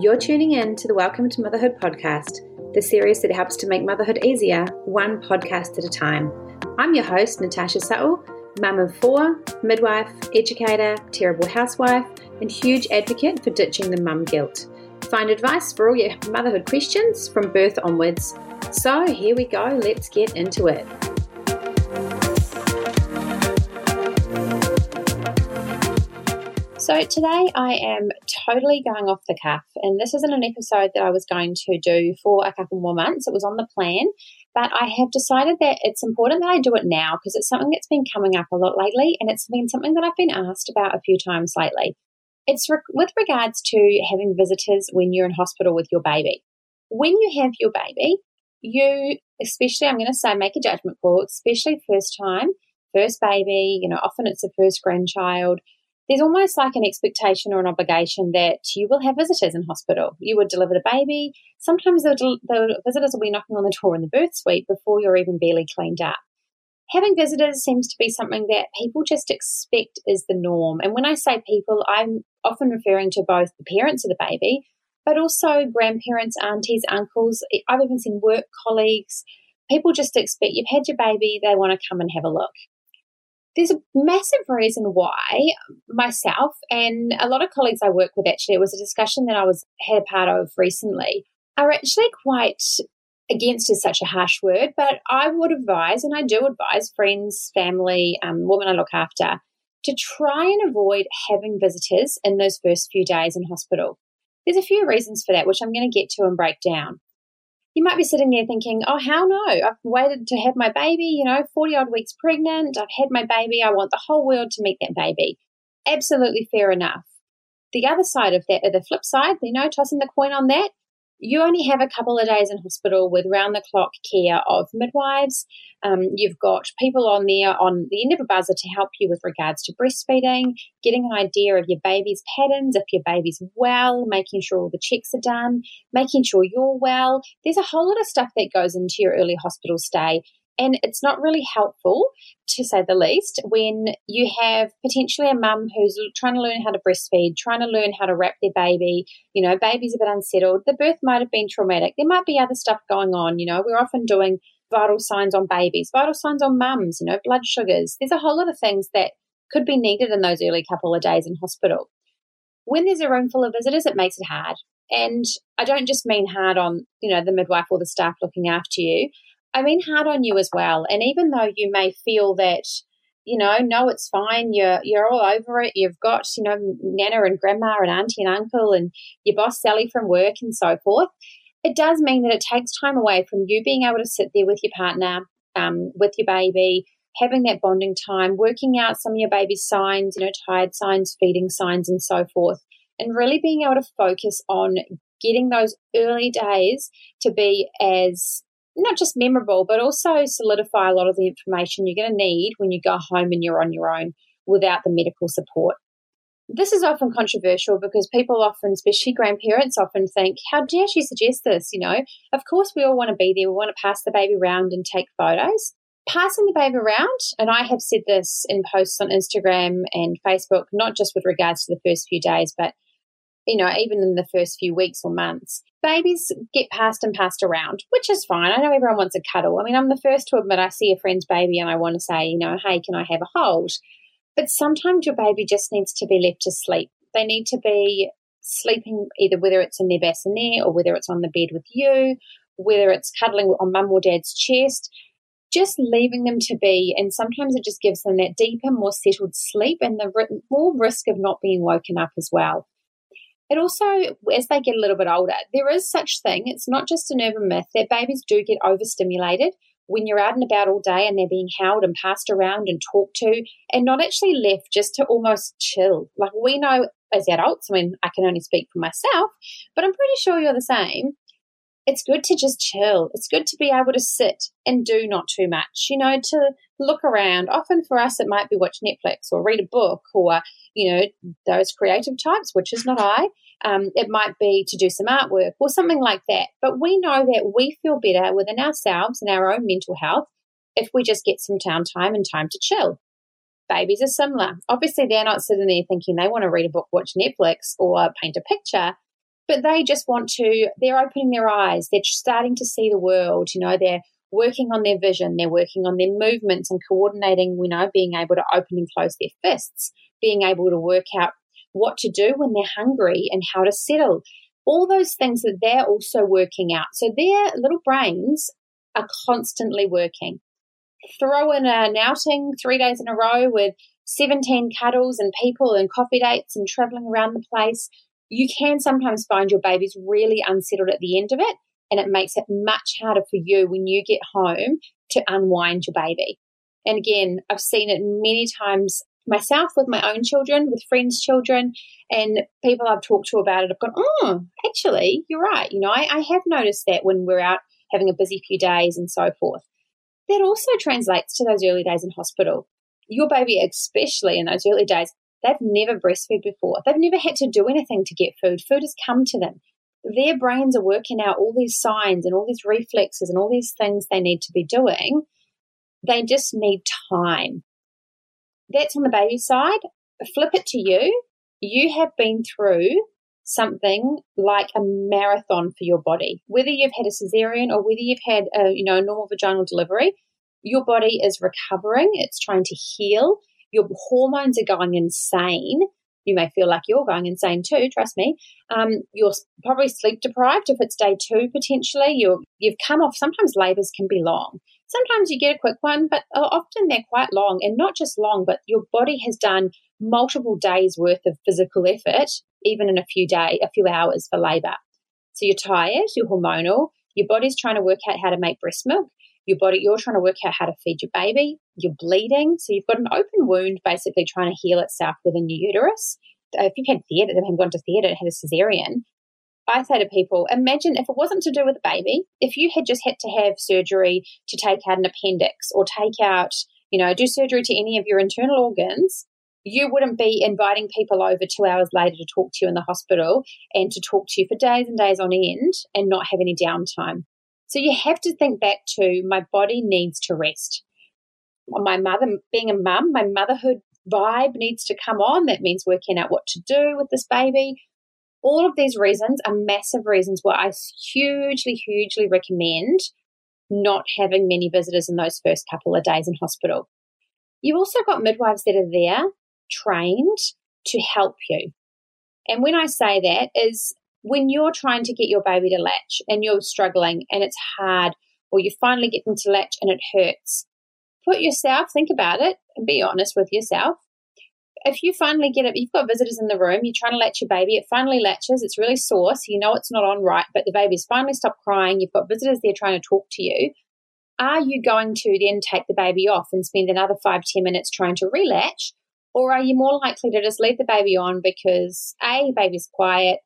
You're tuning in to the Welcome to Motherhood podcast, the series that helps to make motherhood easier, one podcast at a time. I'm your host, Natasha Suttle, mum of four, midwife, educator, terrible housewife, and huge advocate for ditching the mum guilt. Find advice for all your motherhood questions from birth onwards. So here we go, let's get into it. So today I am totally going off the cuff, and this isn't an episode that I was going to do for a couple more months. It was on the plan, but I have decided that it's important that I do it now because it's something that's been coming up a lot lately, and it's been something that I've been asked about a few times lately. It's re- with regards to having visitors when you're in hospital with your baby. When you have your baby, you, especially, I'm going to say, make a judgment call, especially first time, first baby, you know, often it's the first grandchild there's almost like an expectation or an obligation that you will have visitors in hospital. You would deliver the baby. Sometimes the, the visitors will be knocking on the door in the birth suite before you're even barely cleaned up. Having visitors seems to be something that people just expect is the norm. And when I say people, I'm often referring to both the parents of the baby, but also grandparents, aunties, uncles. I've even seen work colleagues. People just expect you've had your baby, they want to come and have a look there's a massive reason why myself and a lot of colleagues I work with actually, it was a discussion that I was had a part of recently, are actually quite against is such a harsh word, but I would advise, and I do advise friends, family, um, women I look after, to try and avoid having visitors in those first few days in hospital. There's a few reasons for that, which I'm going to get to and break down you might be sitting there thinking, oh, how no? I've waited to have my baby, you know, 40 odd weeks pregnant. I've had my baby. I want the whole world to meet that baby. Absolutely fair enough. The other side of that, or the flip side, you know, tossing the coin on that, you only have a couple of days in hospital with round the clock care of midwives. Um, you've got people on there on the end of a buzzer to help you with regards to breastfeeding, getting an idea of your baby's patterns, if your baby's well, making sure all the checks are done, making sure you're well. There's a whole lot of stuff that goes into your early hospital stay. And it's not really helpful, to say the least, when you have potentially a mum who's trying to learn how to breastfeed, trying to learn how to wrap their baby. You know, baby's a bit unsettled. The birth might have been traumatic. There might be other stuff going on. You know, we're often doing vital signs on babies, vital signs on mums, you know, blood sugars. There's a whole lot of things that could be needed in those early couple of days in hospital. When there's a room full of visitors, it makes it hard. And I don't just mean hard on, you know, the midwife or the staff looking after you. I mean hard on you as well. And even though you may feel that, you know, no, it's fine, you're you're all over it. You've got, you know, Nana and Grandma and Auntie and Uncle and your boss Sally from work and so forth. It does mean that it takes time away from you being able to sit there with your partner, um, with your baby, having that bonding time, working out some of your baby's signs, you know, tired signs, feeding signs, and so forth, and really being able to focus on getting those early days to be as not just memorable, but also solidify a lot of the information you're going to need when you go home and you're on your own without the medical support. This is often controversial because people often, especially grandparents, often think, How dare she suggest this? You know, of course, we all want to be there. We want to pass the baby around and take photos. Passing the baby around, and I have said this in posts on Instagram and Facebook, not just with regards to the first few days, but you know, even in the first few weeks or months. Babies get passed and passed around, which is fine. I know everyone wants a cuddle. I mean, I'm the first to admit I see a friend's baby and I want to say, you know, hey, can I have a hold? But sometimes your baby just needs to be left to sleep. They need to be sleeping either whether it's in their bassinet or whether it's on the bed with you, whether it's cuddling on mum or dad's chest just leaving them to be, and sometimes it just gives them that deeper, more settled sleep and the more risk of not being woken up as well. It also, as they get a little bit older, there is such thing. It's not just an urban myth that babies do get overstimulated when you're out and about all day and they're being held and passed around and talked to and not actually left just to almost chill. Like we know as adults, I mean, I can only speak for myself, but I'm pretty sure you're the same. It's good to just chill. It's good to be able to sit and do not too much, you know, to look around. Often for us, it might be watch Netflix or read a book or, you know, those creative types, which is not I. Um, it might be to do some artwork or something like that. But we know that we feel better within ourselves and our own mental health if we just get some downtime and time to chill. Babies are similar. Obviously, they're not sitting there thinking they want to read a book, watch Netflix, or paint a picture. But they just want to, they're opening their eyes, they're starting to see the world, you know, they're working on their vision, they're working on their movements and coordinating, you know, being able to open and close their fists, being able to work out what to do when they're hungry and how to settle. All those things that they're also working out. So their little brains are constantly working. Throw in an outing three days in a row with 17 cuddles and people and coffee dates and traveling around the place you can sometimes find your baby's really unsettled at the end of it, and it makes it much harder for you when you get home to unwind your baby. And again, I've seen it many times myself with my own children, with friends' children, and people I've talked to about it have gone, oh, actually, you're right. You know, I, I have noticed that when we're out having a busy few days and so forth. That also translates to those early days in hospital. Your baby, especially in those early days, They've never breastfed before. They've never had to do anything to get food. Food has come to them. Their brains are working out all these signs and all these reflexes and all these things they need to be doing. They just need time. That's on the baby side. Flip it to you. You have been through something like a marathon for your body. Whether you've had a cesarean or whether you've had a you know a normal vaginal delivery, your body is recovering. It's trying to heal your hormones are going insane. You may feel like you're going insane too, trust me. Um, you're probably sleep deprived if it's day two, potentially. You're, you've come off, sometimes labors can be long. Sometimes you get a quick one, but often they're quite long and not just long, but your body has done multiple days worth of physical effort, even in a few day, a few hours for labor. So you're tired, you're hormonal, your body's trying to work out how to make breast milk your body, you're trying to work out how to feed your baby, you're bleeding. So you've got an open wound basically trying to heal itself within your uterus. Uh, if you've had theatre, you've gone to theatre, and had a cesarean, I say to people, imagine if it wasn't to do with a baby, if you had just had to have surgery to take out an appendix or take out, you know, do surgery to any of your internal organs, you wouldn't be inviting people over two hours later to talk to you in the hospital and to talk to you for days and days on end and not have any downtime. So you have to think back to my body needs to rest. My mother, being a mum, my motherhood vibe needs to come on. That means working out what to do with this baby. All of these reasons are massive reasons why I hugely, hugely recommend not having many visitors in those first couple of days in hospital. You've also got midwives that are there trained to help you. And when I say that is when you're trying to get your baby to latch and you're struggling and it's hard, or you finally get them to latch and it hurts, put yourself, think about it, and be honest with yourself. If you finally get it, you've got visitors in the room, you're trying to latch your baby, it finally latches, it's really sore, so you know it's not on right, but the baby's finally stopped crying, you've got visitors there trying to talk to you. Are you going to then take the baby off and spend another five, ten minutes trying to relatch? Or are you more likely to just leave the baby on because A, baby's quiet,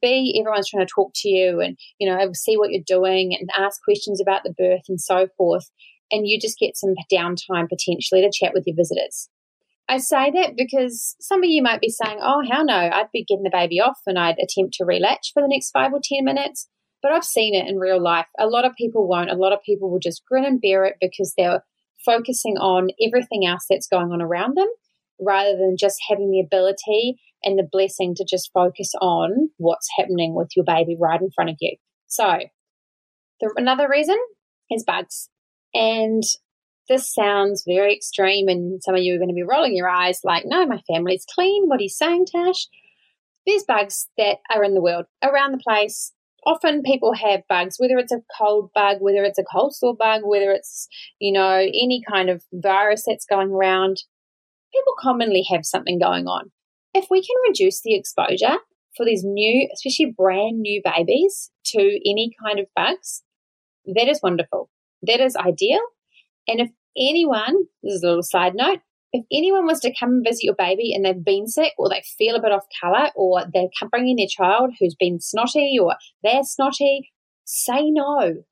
B, everyone's trying to talk to you and, you know, see what you're doing and ask questions about the birth and so forth. And you just get some downtime potentially to chat with your visitors. I say that because some of you might be saying, oh, hell no, I'd be getting the baby off and I'd attempt to relatch for the next five or 10 minutes. But I've seen it in real life. A lot of people won't. A lot of people will just grin and bear it because they're focusing on everything else that's going on around them rather than just having the ability and the blessing to just focus on what's happening with your baby right in front of you. So, the, another reason is bugs. And this sounds very extreme, and some of you are going to be rolling your eyes like, no, my family's clean. What are you saying, Tash? There's bugs that are in the world around the place. Often people have bugs, whether it's a cold bug, whether it's a cold sore bug, whether it's, you know, any kind of virus that's going around. People commonly have something going on if we can reduce the exposure for these new, especially brand new babies to any kind of bugs, that is wonderful. That is ideal. And if anyone, this is a little side note, if anyone was to come and visit your baby and they've been sick or they feel a bit off colour or they're bringing their child who's been snotty or they're snotty, say no.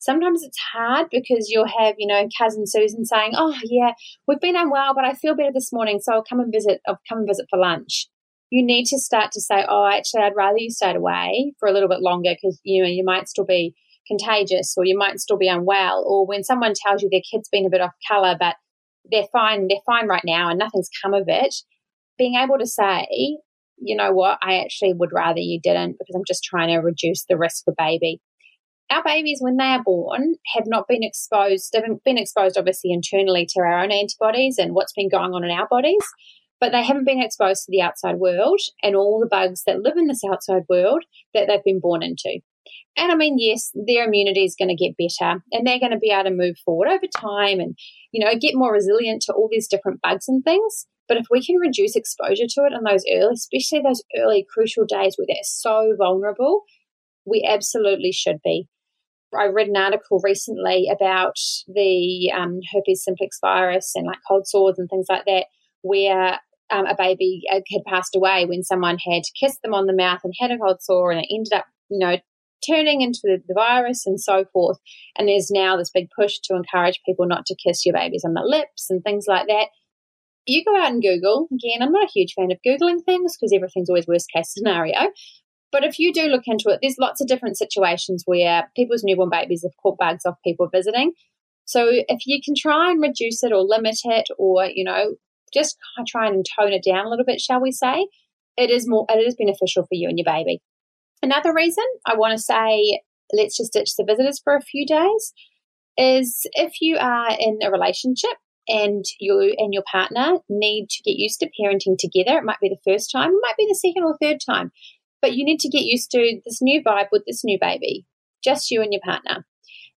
Sometimes it's hard because you'll have, you know, cousin Susan saying, "Oh yeah, we've been unwell, but I feel better this morning, so I'll come and visit. I'll come and visit for lunch." You need to start to say, "Oh, actually, I'd rather you stayed away for a little bit longer because you know you might still be contagious, or you might still be unwell." Or when someone tells you their kid's been a bit off color, but they're fine, they're fine right now, and nothing's come of it. Being able to say, you know what, I actually would rather you didn't because I'm just trying to reduce the risk for baby. Our babies, when they are born, have not been exposed, they've been exposed obviously internally to our own antibodies and what's been going on in our bodies, but they haven't been exposed to the outside world and all the bugs that live in this outside world that they've been born into. And I mean, yes, their immunity is going to get better and they're going to be able to move forward over time and, you know, get more resilient to all these different bugs and things. But if we can reduce exposure to it in those early, especially those early crucial days where they're so vulnerable, we absolutely should be. I read an article recently about the um, herpes simplex virus and like cold sores and things like that, where um, a baby uh, had passed away when someone had kissed them on the mouth and had a cold sore, and it ended up, you know, turning into the, the virus and so forth. And there's now this big push to encourage people not to kiss your babies on the lips and things like that. You go out and Google. Again, I'm not a huge fan of Googling things because everything's always worst case scenario. But if you do look into it, there's lots of different situations where people's newborn babies have caught bugs off people visiting. So if you can try and reduce it or limit it or, you know, just try and tone it down a little bit, shall we say, it is more it is beneficial for you and your baby. Another reason I want to say let's just ditch the visitors for a few days is if you are in a relationship and you and your partner need to get used to parenting together, it might be the first time, it might be the second or third time, but you need to get used to this new vibe with this new baby, just you and your partner.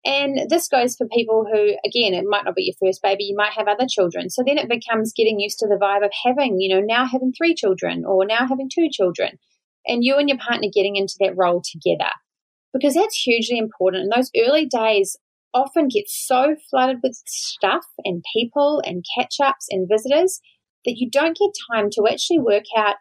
And this goes for people who, again, it might not be your first baby, you might have other children. So then it becomes getting used to the vibe of having, you know, now having three children or now having two children and you and your partner getting into that role together because that's hugely important. And those early days often get so flooded with stuff and people and catch ups and visitors that you don't get time to actually work out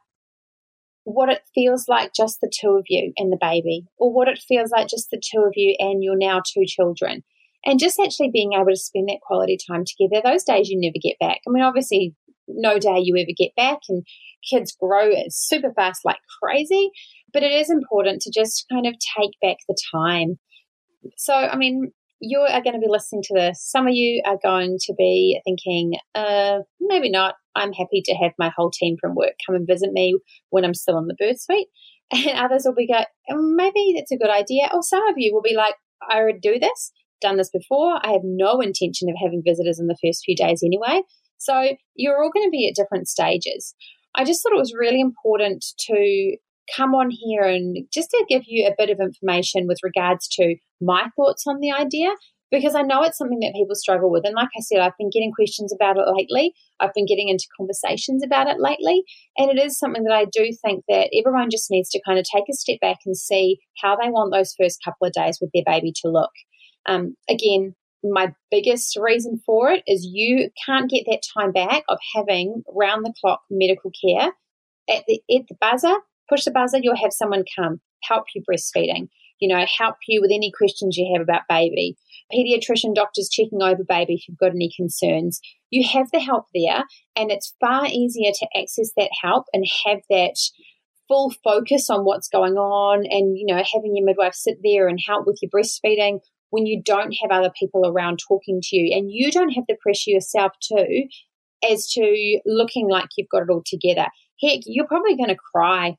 what it feels like just the two of you and the baby, or what it feels like just the two of you and your now two children. And just actually being able to spend that quality time together, those days you never get back. I mean, obviously, no day you ever get back, and kids grow super fast like crazy. But it is important to just kind of take back the time. So, I mean, you are going to be listening to this. Some of you are going to be thinking, uh, maybe not. I'm happy to have my whole team from work come and visit me when I'm still in the birth suite. And others will be go, oh, maybe that's a good idea. Or some of you will be like, I would do this, done this before. I have no intention of having visitors in the first few days anyway. So you're all going to be at different stages. I just thought it was really important to come on here and just to give you a bit of information with regards to my thoughts on the idea because I know it's something that people struggle with. And like I said, I've been getting questions about it lately. I've been getting into conversations about it lately. And it is something that I do think that everyone just needs to kind of take a step back and see how they want those first couple of days with their baby to look. Um, again, my biggest reason for it is you can't get that time back of having round the clock medical care. At the, at the buzzer, push the buzzer, you'll have someone come help you breastfeeding, you know, help you with any questions you have about baby. Pediatrician doctors checking over baby if you've got any concerns. You have the help there, and it's far easier to access that help and have that full focus on what's going on and you know having your midwife sit there and help with your breastfeeding when you don't have other people around talking to you and you don't have the pressure yourself too as to looking like you've got it all together. Heck, you're probably going to cry.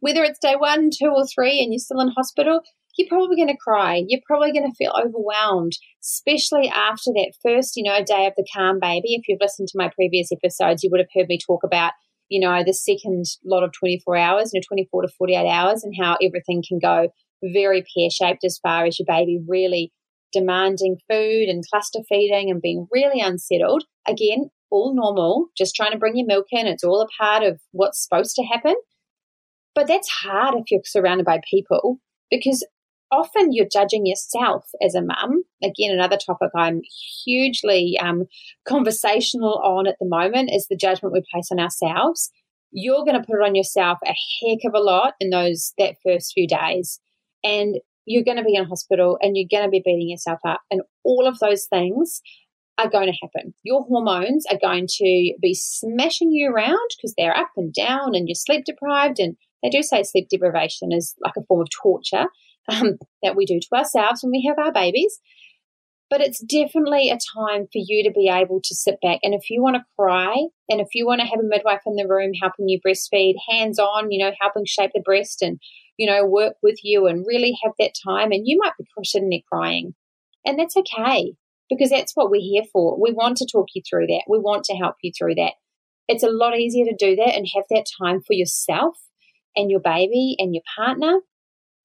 Whether it's day one, two, or three, and you're still in hospital, you're probably going to cry. You're probably going to feel overwhelmed, especially after that first, you know, day of the calm baby. If you've listened to my previous episodes, you would have heard me talk about, you know, the second lot of 24 hours, you know, 24 to 48 hours, and how everything can go very pear shaped as far as your baby really demanding food and cluster feeding and being really unsettled. Again, all normal, just trying to bring your milk in. It's all a part of what's supposed to happen. But that's hard if you're surrounded by people because often you're judging yourself as a mum. Again, another topic I'm hugely um, conversational on at the moment is the judgment we place on ourselves. You're going to put it on yourself a heck of a lot in those that first few days and you're going to be in hospital and you're going to be beating yourself up and all of those things are going to happen. Your hormones are going to be smashing you around because they're up and down and you're sleep deprived. And they do say sleep deprivation is like a form of torture um, that we do to ourselves when we have our babies. But it's definitely a time for you to be able to sit back. And if you want to cry and if you want to have a midwife in the room helping you breastfeed, hands on, you know, helping shape the breast and, you know, work with you and really have that time, and you might be sitting there crying. And that's okay because that's what we're here for. We want to talk you through that. We want to help you through that. It's a lot easier to do that and have that time for yourself and your baby and your partner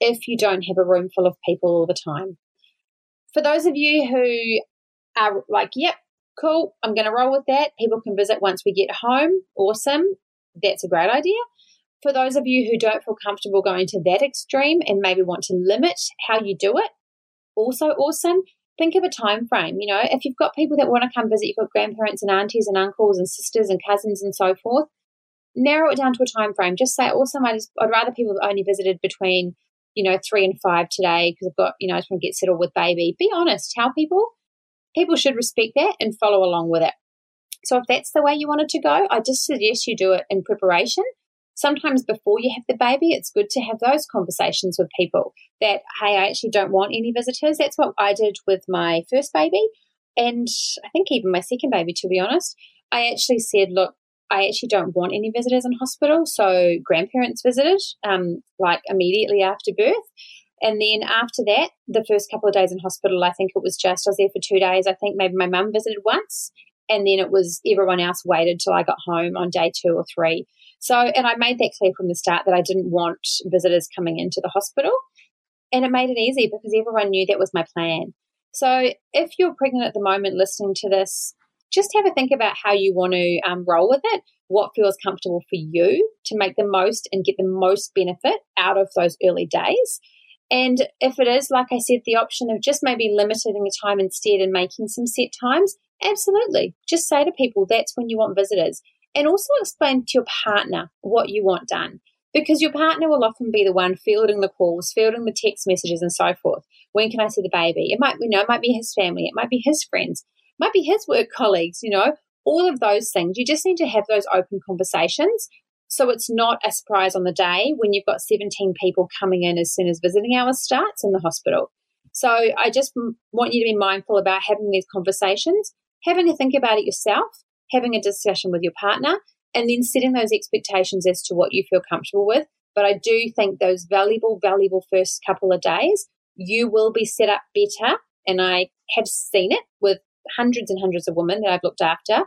if you don't have a room full of people all the time. For those of you who are like, yep, cool, I'm going to roll with that. People can visit once we get home. Awesome. That's a great idea. For those of you who don't feel comfortable going to that extreme and maybe want to limit how you do it, also awesome. Think of a time frame. You know, if you've got people that want to come visit, you've got grandparents and aunties and uncles and sisters and cousins and so forth. Narrow it down to a time frame. Just say, awesome. I just, I'd rather people have only visited between you know, three and five today because I've got, you know, I just want to get settled with baby. Be honest, tell people. People should respect that and follow along with it. So if that's the way you want it to go, I just suggest you do it in preparation. Sometimes before you have the baby, it's good to have those conversations with people that, hey, I actually don't want any visitors. That's what I did with my first baby. And I think even my second baby, to be honest. I actually said, look, I actually don't want any visitors in hospital. So grandparents visited um, like immediately after birth. And then after that, the first couple of days in hospital, I think it was just, I was there for two days. I think maybe my mum visited once. And then it was everyone else waited till I got home on day two or three. So, and I made that clear from the start that I didn't want visitors coming into the hospital. And it made it easy because everyone knew that was my plan. So, if you're pregnant at the moment listening to this, just have a think about how you want to um, roll with it, what feels comfortable for you to make the most and get the most benefit out of those early days. And if it is, like I said, the option of just maybe limiting the time instead and making some set times, absolutely. Just say to people that's when you want visitors. And also explain to your partner what you want done. Because your partner will often be the one fielding the calls, fielding the text messages and so forth. When can I see the baby? It might, you know, it might be his family, it might be his friends might be his work colleagues, you know, all of those things. You just need to have those open conversations. So it's not a surprise on the day when you've got 17 people coming in as soon as visiting hours starts in the hospital. So I just want you to be mindful about having these conversations, having a think about it yourself, having a discussion with your partner, and then setting those expectations as to what you feel comfortable with. But I do think those valuable, valuable first couple of days, you will be set up better. And I have seen it with hundreds and hundreds of women that I've looked after,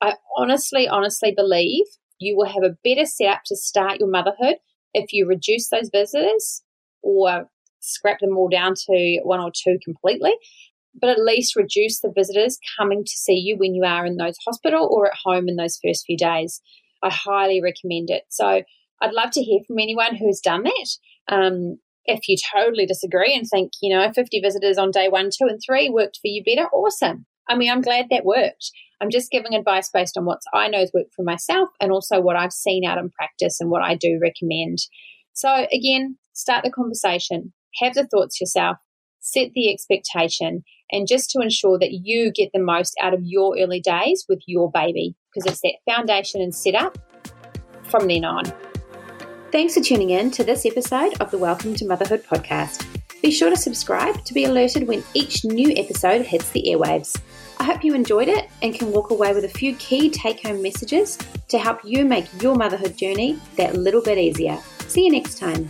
I honestly, honestly believe you will have a better setup to start your motherhood if you reduce those visitors or scrap them all down to one or two completely, but at least reduce the visitors coming to see you when you are in those hospital or at home in those first few days. I highly recommend it. So I'd love to hear from anyone who's done that. Um, if you totally disagree and think, you know, 50 visitors on day one, two, and three worked for you better, awesome. I mean, I'm glad that worked. I'm just giving advice based on what I know has worked for myself and also what I've seen out in practice and what I do recommend. So, again, start the conversation, have the thoughts yourself, set the expectation, and just to ensure that you get the most out of your early days with your baby, because it's that foundation and setup from then on. Thanks for tuning in to this episode of the Welcome to Motherhood podcast. Be sure to subscribe to be alerted when each new episode hits the airwaves. I hope you enjoyed it and can walk away with a few key take home messages to help you make your motherhood journey that little bit easier. See you next time.